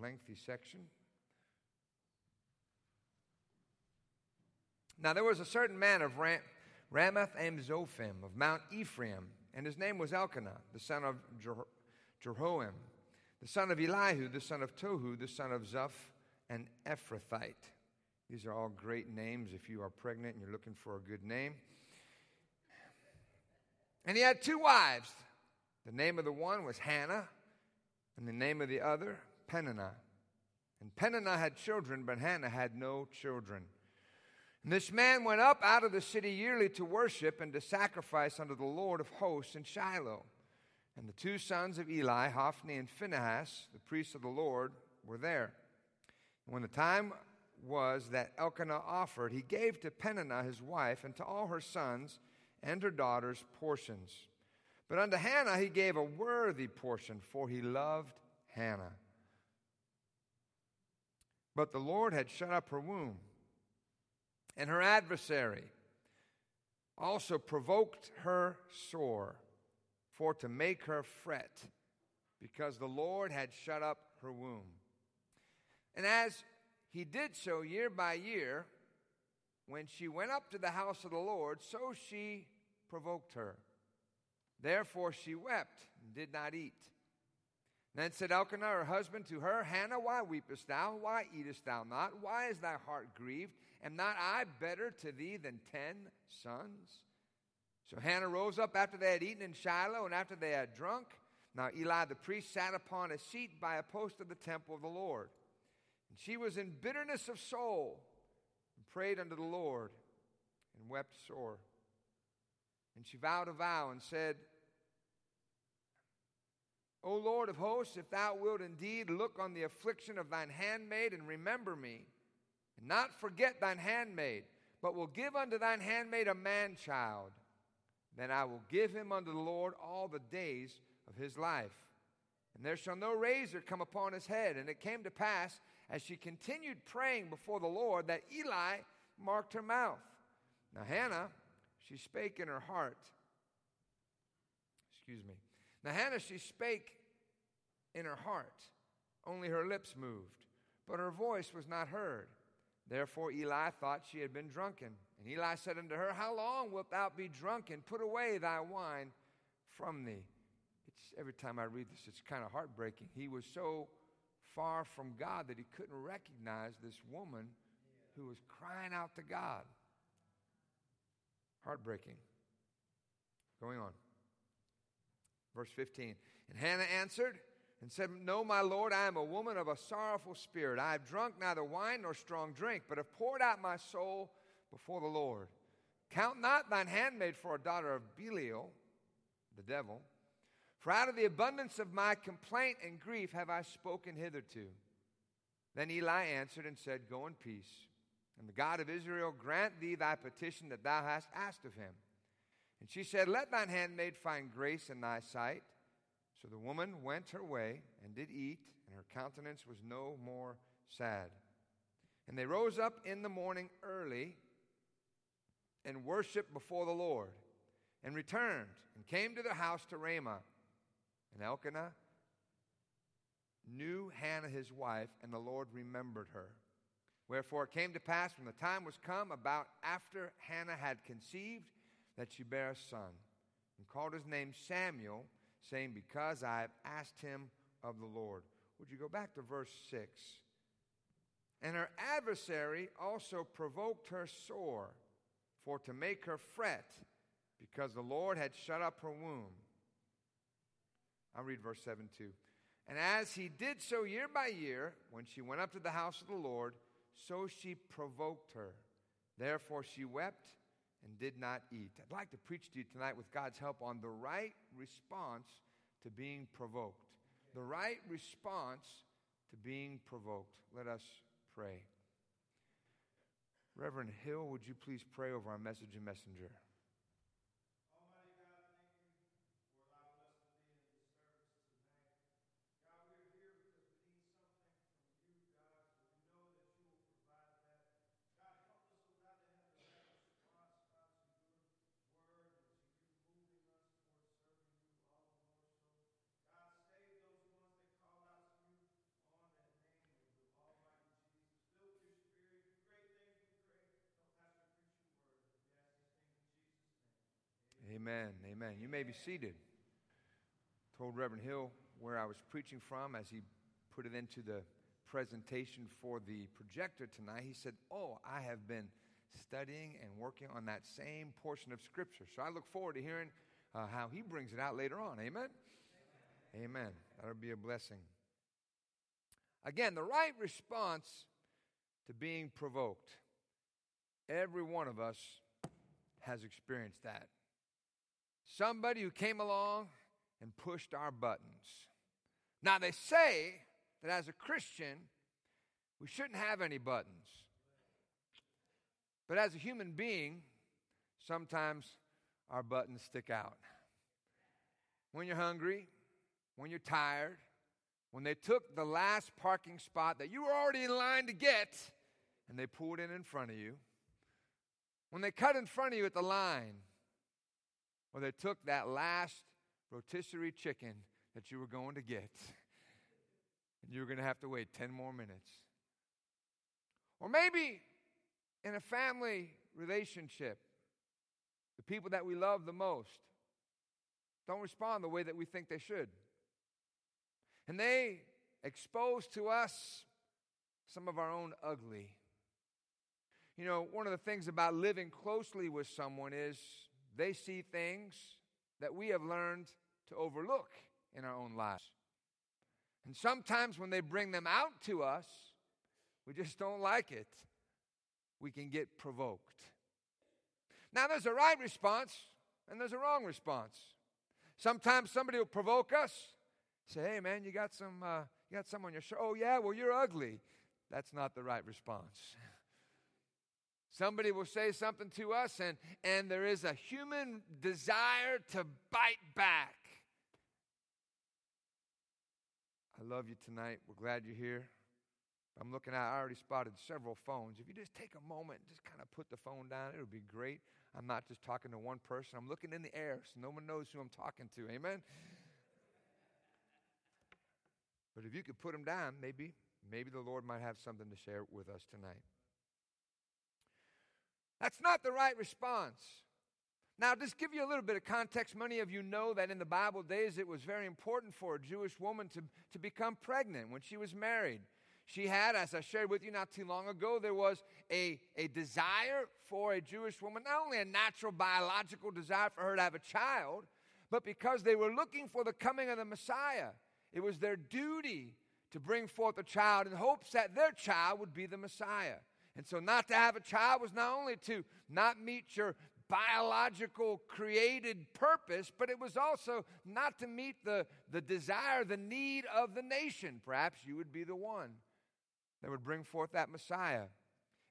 lengthy section. Now there was a certain man of Ram- Ramathaim-zophim of Mount Ephraim, and his name was Elkanah, the son of Jer- Jeroham, the son of Elihu, the son of Tohu, the son of Zoph, and Ephrathite. These are all great names if you are pregnant and you're looking for a good name. And he had two wives. The name of the one was Hannah, and the name of the other, Peninnah. And Peninnah had children, but Hannah had no children. And this man went up out of the city yearly to worship and to sacrifice unto the Lord of hosts in Shiloh. And the two sons of Eli, Hophni and Phinehas, the priests of the Lord, were there. And when the time was that Elkanah offered, he gave to Peninnah his wife and to all her sons and her daughters portions. But unto Hannah he gave a worthy portion, for he loved Hannah. But the Lord had shut up her womb, and her adversary also provoked her sore, for to make her fret, because the Lord had shut up her womb. And as he did so year by year, when she went up to the house of the Lord, so she provoked her. Therefore she wept and did not eat. Then said Elkanah, her husband, to her, Hannah, why weepest thou? Why eatest thou not? Why is thy heart grieved? Am not I better to thee than ten sons? So Hannah rose up after they had eaten in Shiloh and after they had drunk. Now Eli the priest sat upon a seat by a post of the temple of the Lord. And she was in bitterness of soul and prayed unto the Lord and wept sore. And she vowed a vow and said, O Lord of hosts, if thou wilt indeed look on the affliction of thine handmaid and remember me, and not forget thine handmaid, but will give unto thine handmaid a man child, then I will give him unto the Lord all the days of his life. And there shall no razor come upon his head. And it came to pass, as she continued praying before the Lord, that Eli marked her mouth. Now Hannah she spake in her heart. Excuse me. Now, Hannah, she spake in her heart. Only her lips moved, but her voice was not heard. Therefore, Eli thought she had been drunken. And Eli said unto her, How long wilt thou be drunken? Put away thy wine from thee. It's, every time I read this, it's kind of heartbreaking. He was so far from God that he couldn't recognize this woman who was crying out to God. Heartbreaking. Going on. Verse 15. And Hannah answered and said, No, my Lord, I am a woman of a sorrowful spirit. I have drunk neither wine nor strong drink, but have poured out my soul before the Lord. Count not thine handmaid for a daughter of Belial, the devil. For out of the abundance of my complaint and grief have I spoken hitherto. Then Eli answered and said, Go in peace. And the God of Israel grant thee thy petition that thou hast asked of him. And she said, Let thine handmaid find grace in thy sight. So the woman went her way and did eat, and her countenance was no more sad. And they rose up in the morning early and worshiped before the Lord, and returned and came to the house to Ramah. And Elkanah knew Hannah his wife, and the Lord remembered her. Wherefore it came to pass when the time was come, about after Hannah had conceived, that she bare a son, and called his name Samuel, saying, Because I have asked him of the Lord. Would you go back to verse 6? And her adversary also provoked her sore, for to make her fret, because the Lord had shut up her womb. I'll read verse 7 too. And as he did so year by year, when she went up to the house of the Lord, so she provoked her. Therefore she wept and did not eat. I'd like to preach to you tonight with God's help on the right response to being provoked. The right response to being provoked. Let us pray. Reverend Hill, would you please pray over our message and messenger? Amen. Amen. You may be seated. Told Reverend Hill where I was preaching from as he put it into the presentation for the projector tonight. He said, Oh, I have been studying and working on that same portion of Scripture. So I look forward to hearing uh, how he brings it out later on. Amen? Amen. That'll be a blessing. Again, the right response to being provoked. Every one of us has experienced that. Somebody who came along and pushed our buttons. Now, they say that as a Christian, we shouldn't have any buttons. But as a human being, sometimes our buttons stick out. When you're hungry, when you're tired, when they took the last parking spot that you were already in line to get and they pulled in in front of you, when they cut in front of you at the line, or they took that last rotisserie chicken that you were going to get, and you were going to have to wait 10 more minutes. Or maybe in a family relationship, the people that we love the most don't respond the way that we think they should. And they expose to us some of our own ugly. You know, one of the things about living closely with someone is they see things that we have learned to overlook in our own lives. And sometimes when they bring them out to us, we just don't like it. We can get provoked. Now, there's a right response and there's a wrong response. Sometimes somebody will provoke us, say, "Hey, man, you got some, uh, you got some on your shirt." Oh, yeah, well, you're ugly. That's not the right response. Somebody will say something to us, and, and there is a human desire to bite back. I love you tonight. We're glad you're here. I'm looking at, I already spotted several phones. If you just take a moment just kind of put the phone down, it'll be great. I'm not just talking to one person, I'm looking in the air so no one knows who I'm talking to. Amen? But if you could put them down, maybe, maybe the Lord might have something to share with us tonight. That's not the right response. Now, just give you a little bit of context. Many of you know that in the Bible days it was very important for a Jewish woman to, to become pregnant when she was married. She had, as I shared with you not too long ago, there was a, a desire for a Jewish woman, not only a natural biological desire for her to have a child, but because they were looking for the coming of the Messiah. It was their duty to bring forth a child in hopes that their child would be the Messiah. And so, not to have a child was not only to not meet your biological created purpose, but it was also not to meet the, the desire, the need of the nation. Perhaps you would be the one that would bring forth that Messiah.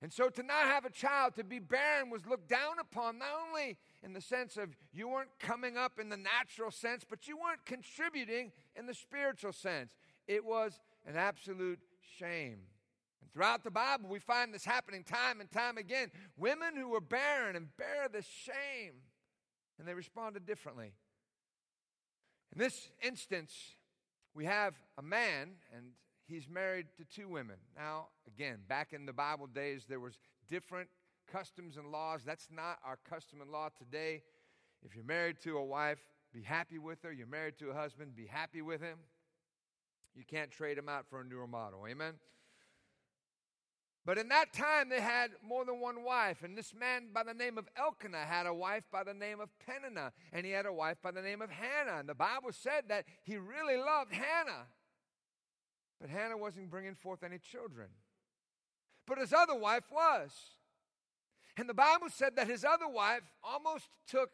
And so to not have a child, to be barren, was looked down upon, not only in the sense of you weren't coming up in the natural sense, but you weren't contributing in the spiritual sense. It was an absolute shame. Throughout the Bible, we find this happening time and time again. Women who were barren and bear the shame, and they responded differently. In this instance, we have a man, and he's married to two women. Now, again, back in the Bible days, there was different customs and laws. That's not our custom and law today. If you're married to a wife, be happy with her. You're married to a husband, be happy with him. You can't trade him out for a newer model. Amen? But in that time, they had more than one wife. And this man by the name of Elkanah had a wife by the name of Peninnah. And he had a wife by the name of Hannah. And the Bible said that he really loved Hannah. But Hannah wasn't bringing forth any children. But his other wife was. And the Bible said that his other wife almost took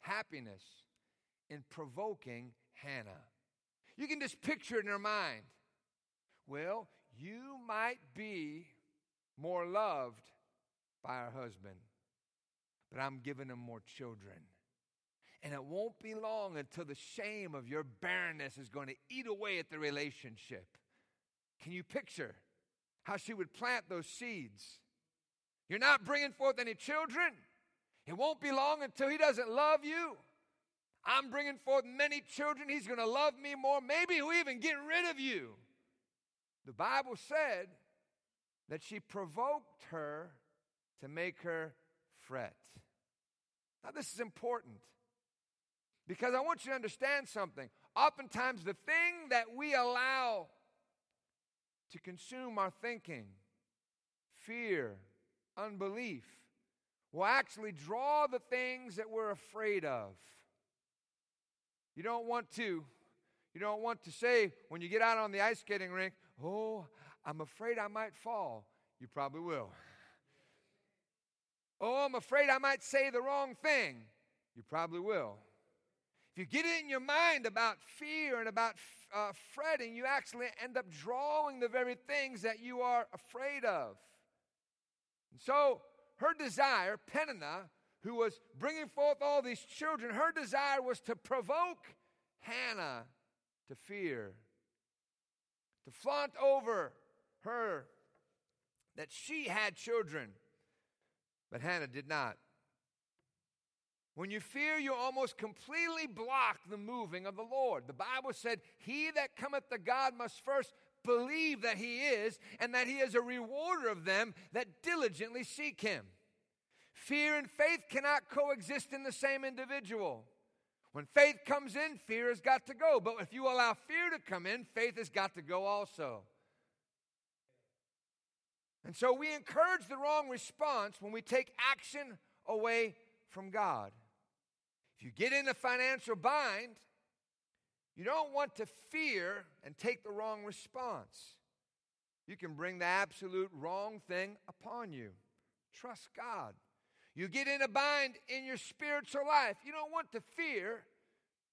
happiness in provoking Hannah. You can just picture it in her mind. Well, you might be more loved by her husband, but I'm giving him more children. And it won't be long until the shame of your barrenness is going to eat away at the relationship. Can you picture how she would plant those seeds? You're not bringing forth any children. It won't be long until he doesn't love you. I'm bringing forth many children. He's going to love me more. Maybe he'll even get rid of you. The Bible said that she provoked her to make her fret. Now, this is important because I want you to understand something. Oftentimes, the thing that we allow to consume our thinking, fear, unbelief, will actually draw the things that we're afraid of. You don't want to. You don't want to say when you get out on the ice skating rink, Oh, I'm afraid I might fall. You probably will. Oh, I'm afraid I might say the wrong thing. You probably will. If you get it in your mind about fear and about uh, fretting, you actually end up drawing the very things that you are afraid of. And so, her desire, Peninnah, who was bringing forth all these children, her desire was to provoke Hannah to fear, to flaunt over her that she had children. But Hannah did not. When you fear, you almost completely block the moving of the Lord. The Bible said, He that cometh to God must first believe that He is, and that He is a rewarder of them that diligently seek Him. Fear and faith cannot coexist in the same individual. When faith comes in, fear has got to go. But if you allow fear to come in, faith has got to go also. And so we encourage the wrong response when we take action away from God. If you get in a financial bind, you don't want to fear and take the wrong response. You can bring the absolute wrong thing upon you. Trust God. You get in a bind in your spiritual life. You don't want to fear.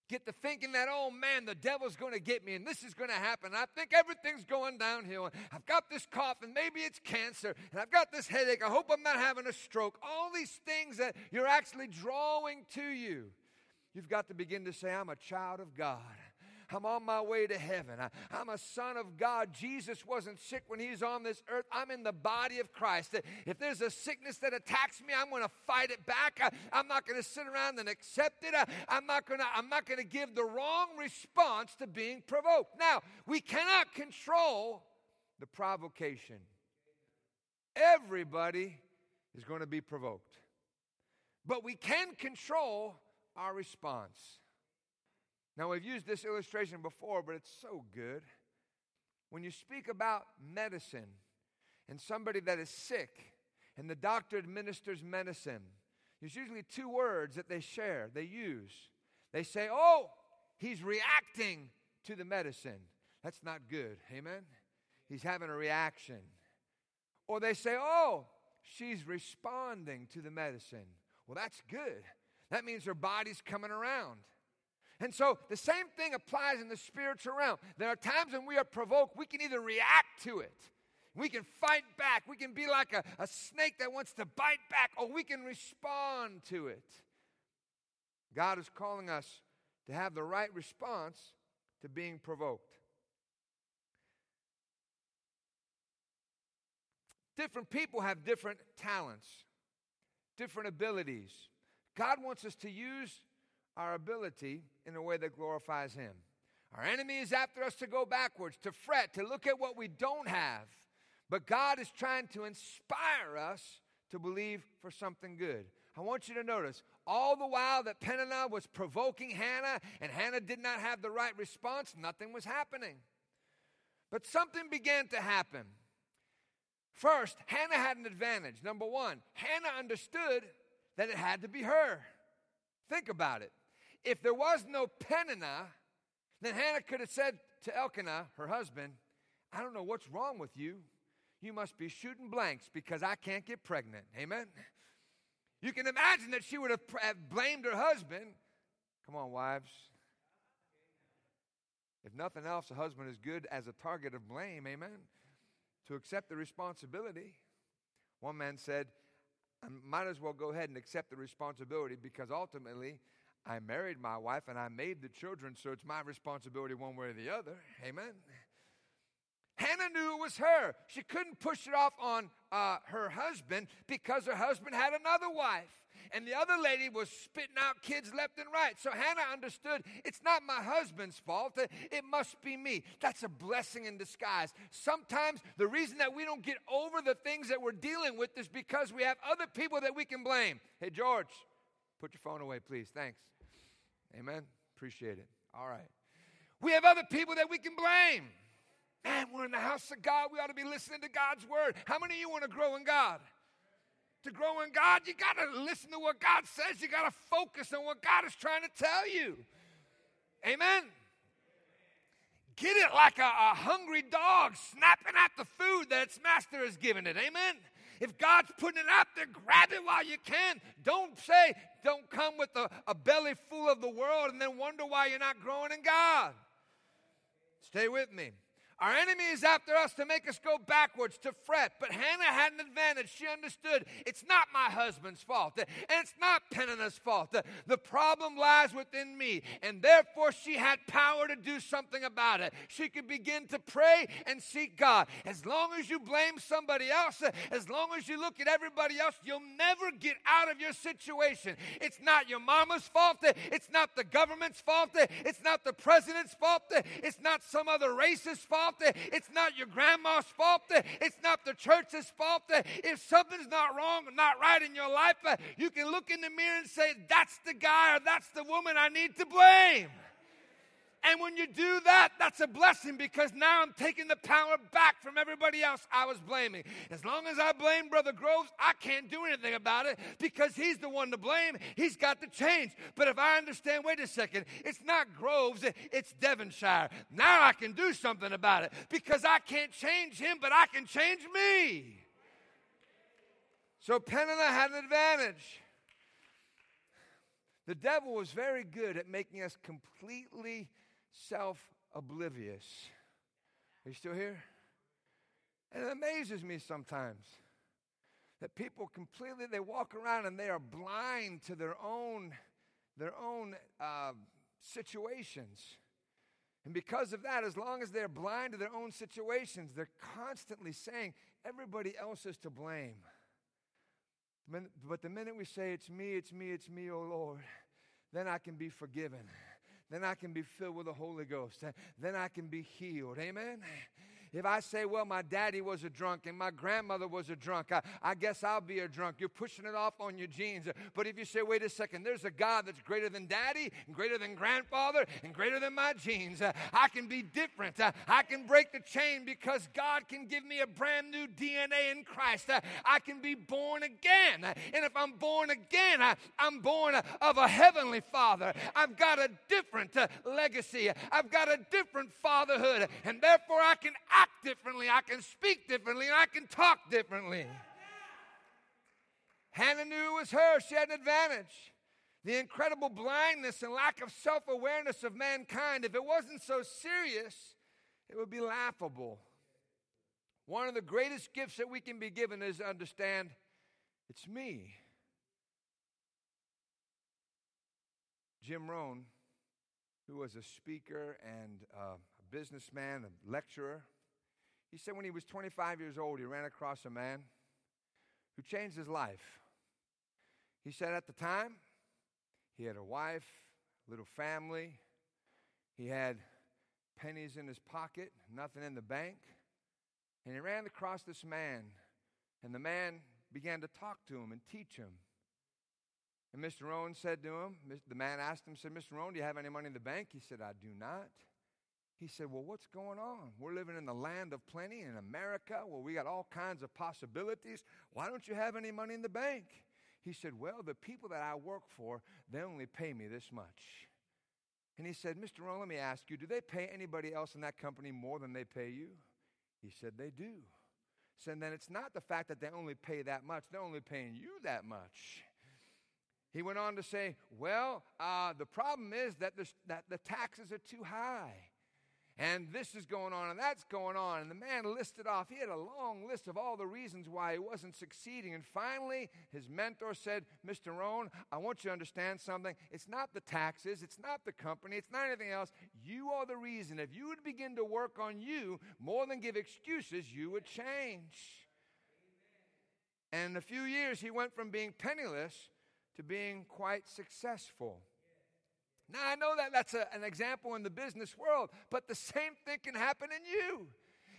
Get to thinking that, oh man, the devil's going to get me and this is going to happen. I think everything's going downhill. I've got this cough and maybe it's cancer and I've got this headache. I hope I'm not having a stroke. All these things that you're actually drawing to you. You've got to begin to say, I'm a child of God. I'm on my way to heaven. I, am a son of God. Jesus wasn't sick when he's on this earth. I'm in the body of Christ. If there's a sickness that attacks me, I'm going to fight it back. I, am not going to sit around and accept it. I, I'm not going to I'm not going to give the wrong response to being provoked. Now, we cannot control the provocation. Everybody is going to be provoked. But we can control our response. Now, we've used this illustration before, but it's so good. When you speak about medicine and somebody that is sick, and the doctor administers medicine, there's usually two words that they share, they use. They say, Oh, he's reacting to the medicine. That's not good. Amen? He's having a reaction. Or they say, Oh, she's responding to the medicine. Well, that's good. That means her body's coming around. And so the same thing applies in the spiritual realm. There are times when we are provoked, we can either react to it, we can fight back, we can be like a, a snake that wants to bite back, or we can respond to it. God is calling us to have the right response to being provoked. Different people have different talents, different abilities. God wants us to use our ability in a way that glorifies Him. Our enemy is after us to go backwards, to fret, to look at what we don't have. But God is trying to inspire us to believe for something good. I want you to notice all the while that Peninnah was provoking Hannah and Hannah did not have the right response, nothing was happening. But something began to happen. First, Hannah had an advantage. Number one, Hannah understood that it had to be her. Think about it if there was no Peninnah, then Hannah could have said to Elkanah, her husband, I don't know what's wrong with you. You must be shooting blanks because I can't get pregnant. Amen? You can imagine that she would have blamed her husband. Come on, wives. If nothing else, a husband is good as a target of blame. Amen? To accept the responsibility. One man said, I might as well go ahead and accept the responsibility because ultimately I married my wife and I made the children, so it's my responsibility one way or the other. Amen. Hannah knew it was her. She couldn't push it off on uh, her husband because her husband had another wife. And the other lady was spitting out kids left and right. So Hannah understood it's not my husband's fault. It must be me. That's a blessing in disguise. Sometimes the reason that we don't get over the things that we're dealing with is because we have other people that we can blame. Hey, George, Put your phone away, please. Thanks. Amen. Appreciate it. All right. We have other people that we can blame. Man, we're in the house of God. We ought to be listening to God's word. How many of you want to grow in God? To grow in God, you got to listen to what God says. You got to focus on what God is trying to tell you. Amen. Get it like a, a hungry dog snapping at the food that its master has given it. Amen. If God's putting it out there, grab it while you can. Don't say, don't come with a, a belly full of the world and then wonder why you're not growing in God. Stay with me. Our enemy is after us to make us go backwards, to fret. But Hannah had an advantage. She understood it's not my husband's fault, and it's not Peninnah's fault. The, problem lies within me, and therefore she had power to do something about it. She could begin to pray and seek God. As long as you blame somebody else, as long as you look at everybody else, you'll never get out of your situation. It's not your mama's fault, it's not the government's fault, it's not the president's fault, it's not some other racist fault fault. It's not your grandma's fault. It's not the church's fault. If something's not wrong, or not right in your life, you can look in the mirror and say, That's the guy or that's the woman I need to blame. And when you do that, that's a blessing because now I'm taking the power back from everybody else I was blaming. As long as I blame Brother Groves, I can't do anything about it because he's the one to blame. He's got to change. But if I understand, wait a second, it's not Groves, it's Devonshire. Now I can do something about it because I can't change him, but I can change me. So Peninnah had an advantage. The devil was very good at making us completely self oblivious. Are you still here? And it amazes me sometimes that people completely they walk around and they are blind to their own their own uh, situations. And because of that, as long as they're blind to their own situations, they're constantly saying everybody else is to blame. But the minute we say, It's me, it's me, it's me, oh Lord, then I can be forgiven then I can be filled with the Holy Ghost. Then I can be healed. Amen. If I say, well, my daddy was a drunk and my grandmother was a drunk, I, I, guess I'll be a drunk. You're pushing it off on your genes. But if you say, wait a second, there's a God that's greater than daddy, and greater than grandfather, and greater than my genes, uh, I can be different. Uh, I can break the chain because God can give me a brand new DNA in Christ. Uh, I can be born again. And if I'm born again, I, I'm born of a heavenly father. I've got a different legacy, I've got a different fatherhood, and therefore I can act differently, I can speak differently, and I can talk differently. Hannah knew it was her, she had an advantage. The incredible blindness and lack of self awareness of mankind, if it wasn't so serious, it would be laughable. One of the greatest gifts that we can be given is to understand it's me. Jim Rohn, who was a speaker and a businessman, a lecturer, he said when he was 25 years old, he ran across a man who changed his life. He said at the time, he had a wife, little family, he had pennies in his pocket, nothing in the bank. And he ran across this man, and the man began to talk to him and teach him. And Mr. Rohn said to him, the man asked him, said, Mr. Rohn, do you have any money in the bank? He said, I do not. He said, Well, what's going on? We're living in the land of plenty in America where we got all kinds of possibilities. Why don't you have any money in the bank? He said, Well, the people that I work for, they only pay me this much. And he said, Mr. Rohn, let me ask you, do they pay anybody else in that company more than they pay you? He said, They do. So then it's not the fact that they only pay that much, they're only paying you that much. He went on to say, Well, uh, the problem is that, that the taxes are too high and this is going on and that's going on. And the man listed off, he had a long list of all the reasons why he wasn't succeeding. And finally, his mentor said, Mr. Rohn, I want you to understand something. It's not the taxes, it's not the company, it's not anything else. You are the reason. If you would begin to work on you more than give excuses, you would change. And in a few years, he went from being penniless to being quite successful. Now, I know that that's a, an example in the business world, but the same thing can happen in you.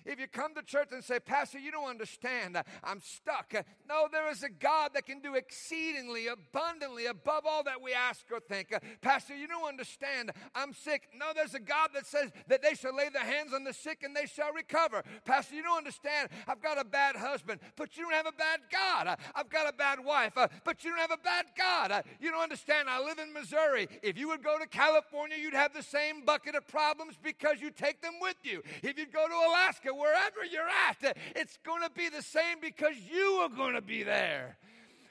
If you come to church and say, Pastor, you don't understand, I'm stuck. No, there is a God that can do exceedingly, abundantly, above all that we ask or think. Pastor, you don't understand, I'm sick. No, there's a God that says that they shall lay their hands on the sick and they shall recover. Pastor, you don't understand, I've got a bad husband, but you don't have a bad God. I've got a bad wife, but you don't have a bad God. You don't understand, I live in Missouri. If you would go to California, you'd have the same bucket of problems because you take them with you. If you go to Alaska, wherever you're at, it's going to be the same because you are going to be there.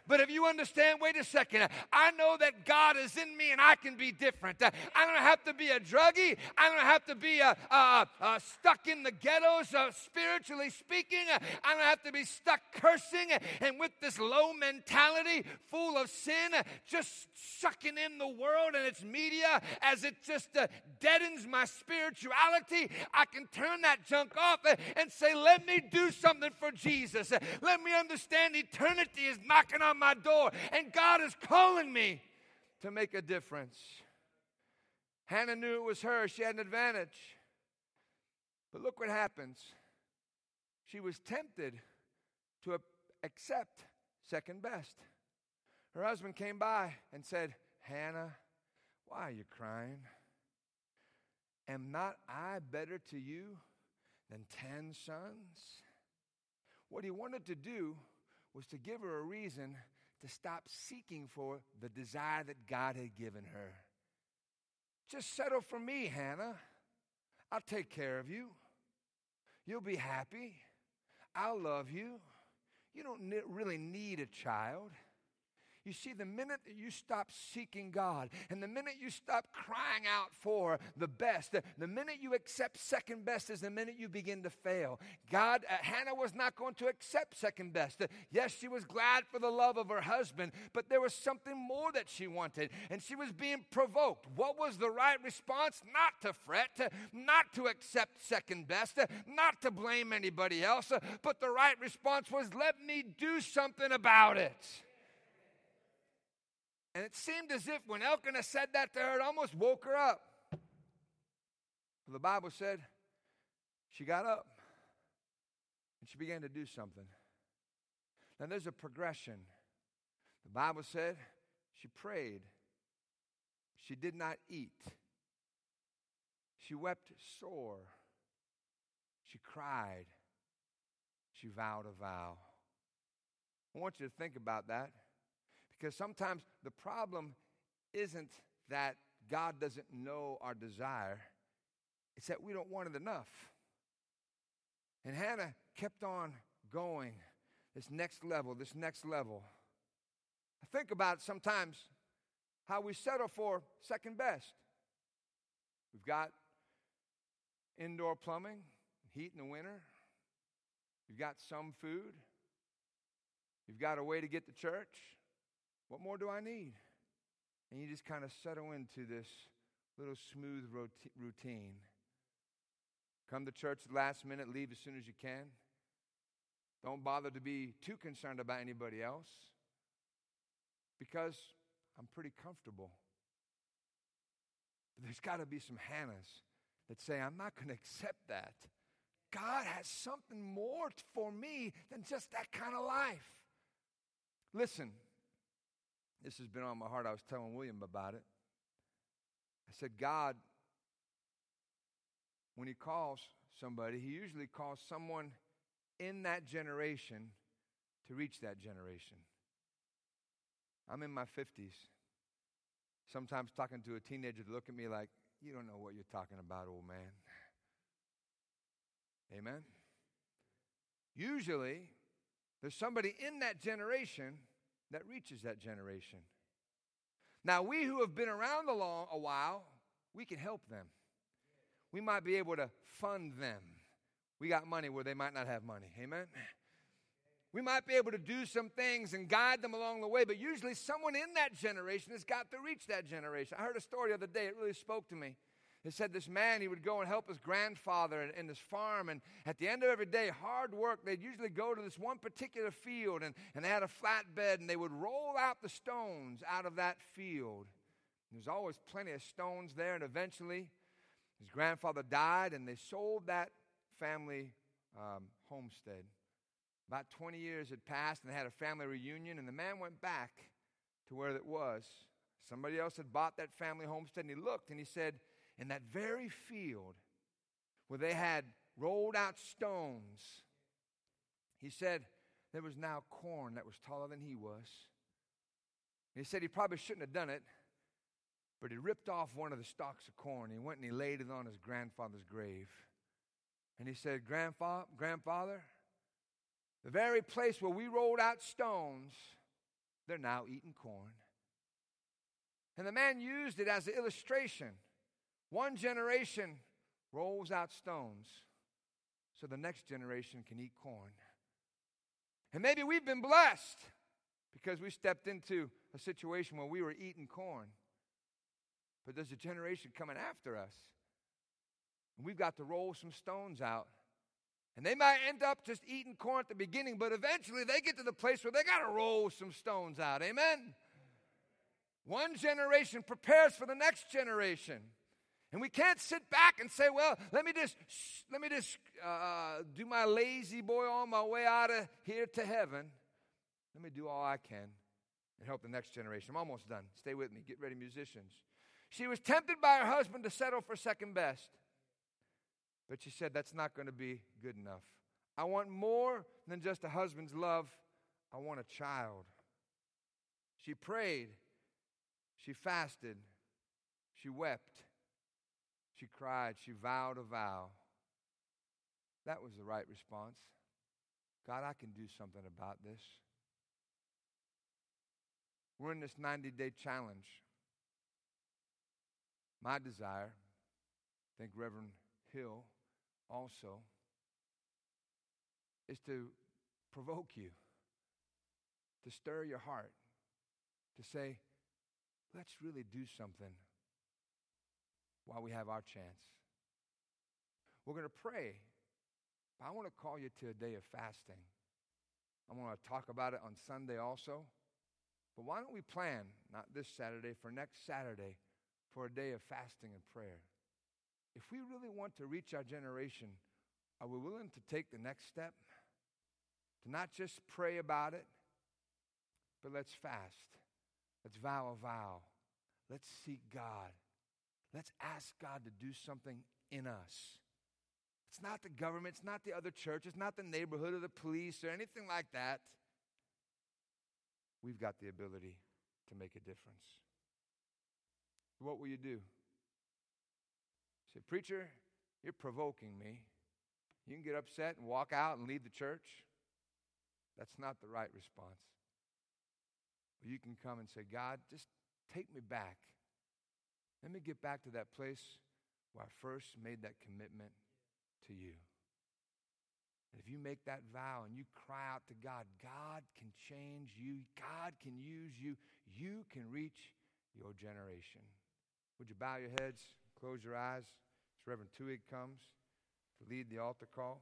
But if you understand, wait a second, I know that God is in me and I can be different. I don't have to be a druggie. I don't have to be a, a, a stuck in the ghettos, uh, spiritually speaking. I don't have to be stuck cursing and with this low mentality, full of sin, just sucking in the world and its media as it just uh, deadens my spirituality. I can turn that junk off and say, let me do something for Jesus. Let me understand eternity is knocking on my door, and God is calling me to make a difference. Hannah knew it was her, she had an advantage. But look what happens. She was tempted to accept second best. Her husband came by and said, Hannah, why are you crying? Am not I better to you than ten sons? What he wanted to do was to give her a reason to stop seeking for the desire that God had given her. Just settle for me, Hannah. I'll take care of you. You'll be happy. I'll love you. You don't really need a child. You see, the minute that you stop seeking God and the minute you stop crying out for the best, the minute you accept second best is the minute you begin to fail. God, uh, Hannah was not going to accept second best. Uh, yes, she was glad for the love of her husband, but there was something more that she wanted, and she was being provoked. What was the right response? Not to fret, not to accept second best, not to blame anybody else, but the right response was, let me do something about it. And it seemed as if when Elkanah said that to her, it almost woke her up. The Bible said she got up and she began to do something. Now there's a progression. The Bible said she prayed. She did not eat. She wept sore. She cried. She vowed a vow. I want you to think about that. Because sometimes the problem isn't that God doesn't know our desire, it's that we don't want it enough. And Hannah kept on going this next level, this next level. I think about sometimes how we settle for second best. We've got indoor plumbing, heat in the winter. You've got some food. You've got a way to get to church. What more do I need? And you just kind of settle into this little smooth routine. Come to church last minute, leave as soon as you can. Don't bother to be too concerned about anybody else because I'm pretty comfortable. But there's got to be some Hannahs that say, I'm not going to accept that. God has something more for me than just that kind of life. Listen, this has been on my heart. I was telling William about it. I said, God, when He calls somebody, He usually calls someone in that generation to reach that generation. I'm in my 50s. Sometimes talking to a teenager to look at me like, you don't know what you're talking about, old man. Amen? Usually, there's somebody in that generation that reaches that generation. Now, we who have been around a, long, a while, we can help them. We might be able to fund them. We got money where they might not have money. Amen? We might be able to do some things and guide them along the way, but usually someone in that generation has got to reach that generation. I heard a story the other day, it really spoke to me. It said this man, he would go and help his grandfather in, in, farm. And at the end of every day, hard work, they'd usually go to this one particular field and, and they had a flatbed and they would roll out the stones out of that field. There's always plenty of stones there. And eventually, his grandfather died and they sold that family um, homestead. About 20 years had passed, and they had a family reunion, and the man went back to where it was. Somebody else had bought that family homestead, and he looked and he said, In that very field where they had rolled out stones, he said, there was now corn that was taller than he was. He said he probably shouldn't have done it, but he ripped off one of the stalks of corn. He went and he laid it on his grandfather's grave. And he said, Grandfather, grandfather, the very place where we rolled out stones, they're now eating corn. And the man used it as an illustration. One generation rolls out stones so the next generation can eat corn. And maybe we've been blessed because we stepped into a situation where we were eating corn. But there's a generation coming after us. And we've got to roll some stones out. And they might end up just eating corn at the beginning, but eventually they get to the place where they got to roll some stones out. Amen? One generation prepares for the next generation. And we can't sit back and say, well, let me just, let me just uh, do my La-Z-Boy on my way out of here to heaven. Let me do all I can and help the next generation. I'm almost done. Stay with me. Get ready, musicians. She was tempted by her husband to settle for second best. But she said, that's not going to be good enough. I want more than just a husband's love. I want a child. She prayed. She fasted. She wept. She cried. She vowed a vow. That was the right response. God, I can do something about this. We're in this 90 day challenge. My desire, I think Reverend Hill also, is to provoke you, to stir your heart, to say, let's really do something while we have our chance. We're going to pray, but I want to call you to a day of fasting. I want to talk about it on Sunday also. But why don't we plan, not this Saturday, for next Saturday, for a day of fasting and prayer? If we really want to reach our generation, are we willing to take the next step? To not just pray about it, but let's fast. Let's vow a vow. Let's seek God. Let's ask God to do something in us. It's not the government, it's not the other church, it's not the neighborhood or the police or anything like that. We've got the ability to make a difference. What will you do? Say, Preacher, you're provoking me. You can get upset and walk out and leave the church. That's not the right response. But you can come and say, God, just take me back let me get back to that place where I first made that commitment to you. And if you make that vow and you cry out to God, God can change you, God can use you, you can reach your generation. Would you bow your heads, close your eyes as Reverend Tuig comes to lead the altar call?